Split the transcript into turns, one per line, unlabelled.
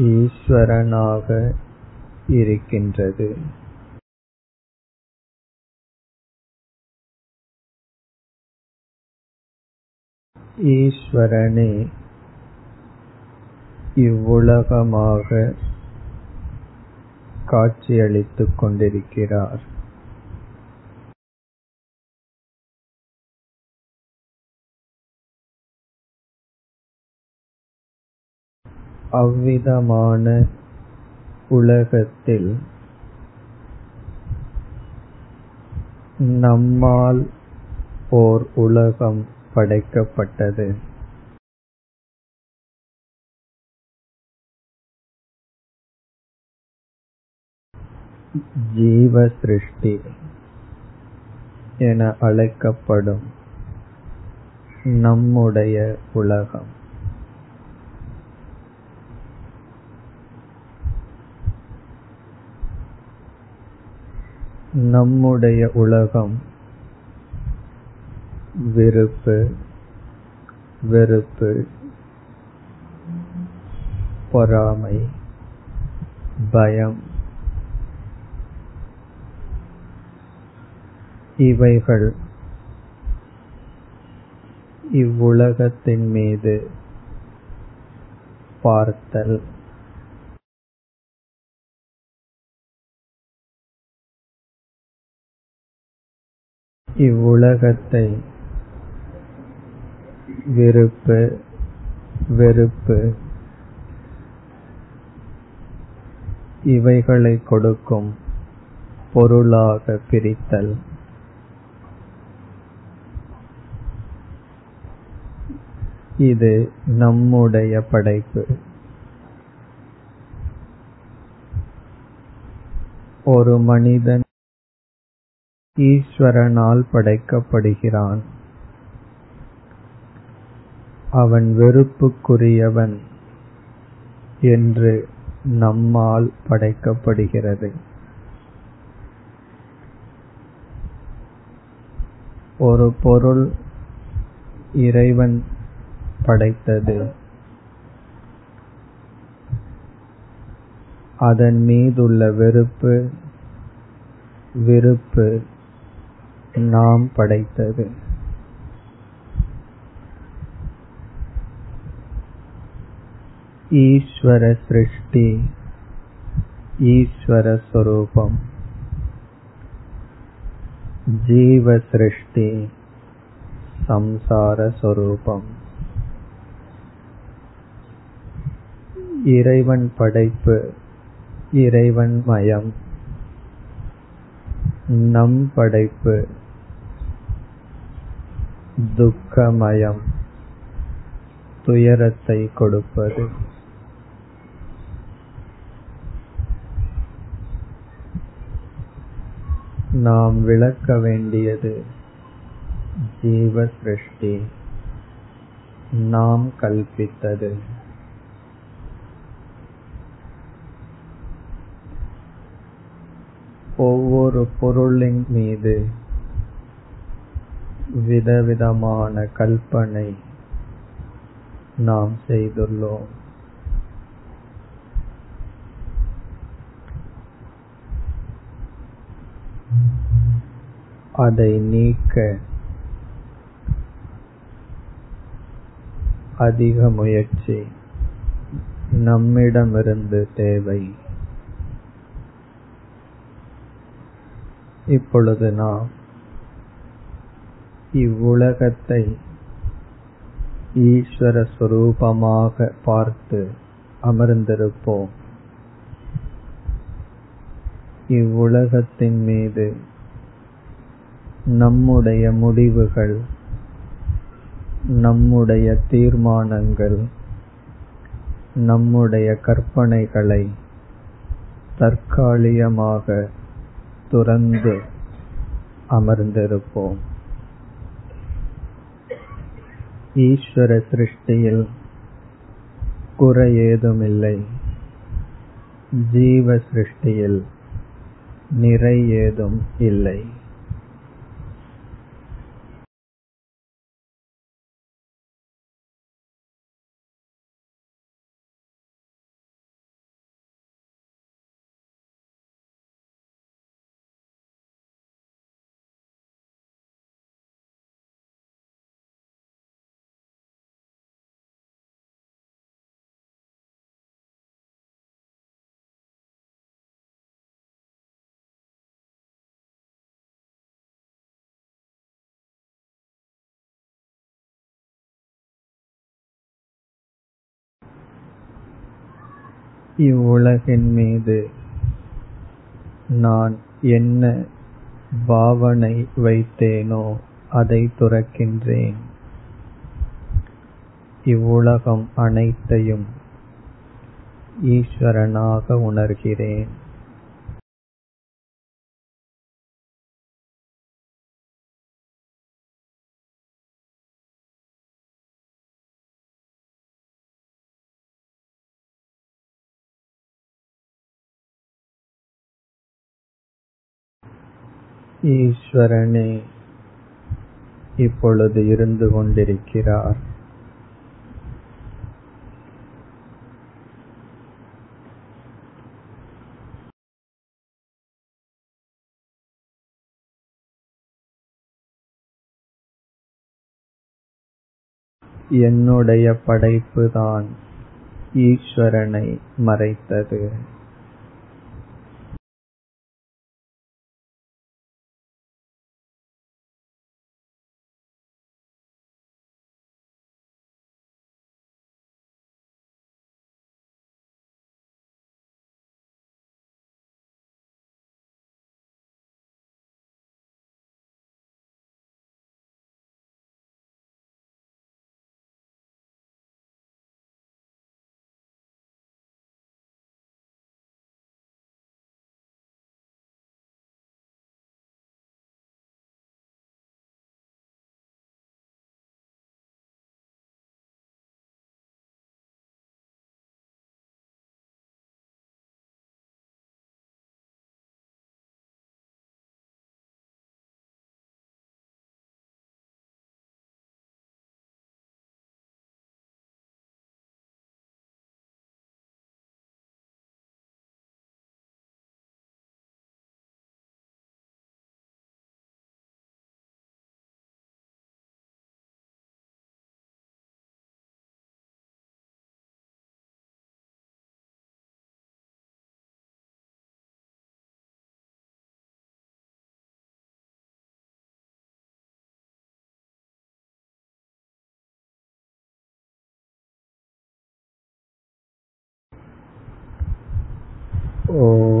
ஈஸ்வரனாக இருக்கின்றது. ஈஸ்வரனே இவ்வுலகமாக காட்சியளித்துக் கொண்டிருக்கிறார். அவ்விதமான உலகத்தில் நம்மால் ஓர் உலகம் படைக்கப்பட்டது. ஜீவ சிருஷ்டி என அழைக்கப்படும் நம்முடைய உலகம். நம்முடைய உலகம் விருப்பு வெறுப்பு பொறாமை பயம். இவைகள் இவ்வுலகத்தின் மீது பார்த்தல். இவ்வுலகத்தை விருப்பு வெறுப்பு. இவைகளை கொடுக்கும் பொருளாக பிரித்தல். இது நம்முடைய படைப்பு. ஒரு மனிதன் ஈஸ்வரனால் படைக்கப்படுகிறான். அவன் வெறுப்புக்குரியவன் என்று நம்மால் படைக்கப்படுகிறது. ஒரு பொருள் இறைவன் படைத்தது. அதன் மீதுள்ள வெறுப்பு விருப்பு நாம் படைத்தது. ஈஸ்வர சிருஷ்டி ஈஸ்வர ஸ்வரூபம் ஜீவ சிருஷ்டி சம்சார சொரூபம். இறைவன் படைப்பு இறைவன் மயம் நம் படைப்பு துக்கமயம் துயரத்தை கொடுப்பது. நாம் விளக்க வேண்டியது ஜீவ சிருஷ்டி நாம் கல்பித்தது. ஒவ்வொரு பொருளின் மீது விதவிதமான கல்பனை நாம் செய்துள்ளோம். அதை நீக்க அதிக முயற்சி நம்மிடமிருந்து தேவை. இப்பொழுது நாம் இவ்வுலகத்தை ஈஸ்வர சுரூபமாக பார்த்து அமர்ந்திருப்போம் இவ்வுலகத்தின் மீது நம்முடைய முடிவுகள் நம்முடைய தீர்மானங்கள் நம்முடைய கற்பனைகளை தற்காலிகமாக துறந்து அமர்ந்திருப்போம் ஈஸ்வர சிருஷ்டியில் குறை ஏதுமில்லை ஜீவ சிருஷ்டியில் நிறை ஏதும் இல்லை. இவ்வுலகின் மீது நான் என்ன பாவனை வைத்தேனோ அதை துறக்கின்றேன். இவ்வுலகம் அனைத்தையும் ஈஸ்வரனாக உணர்கிறேன். ஈஸ்வரனே இப்பொழுது இருந்து கொண்டிருக்கிறார். என்னுடைய படைப்புதான் ஈஸ்வரனை மறைத்தது. ॐ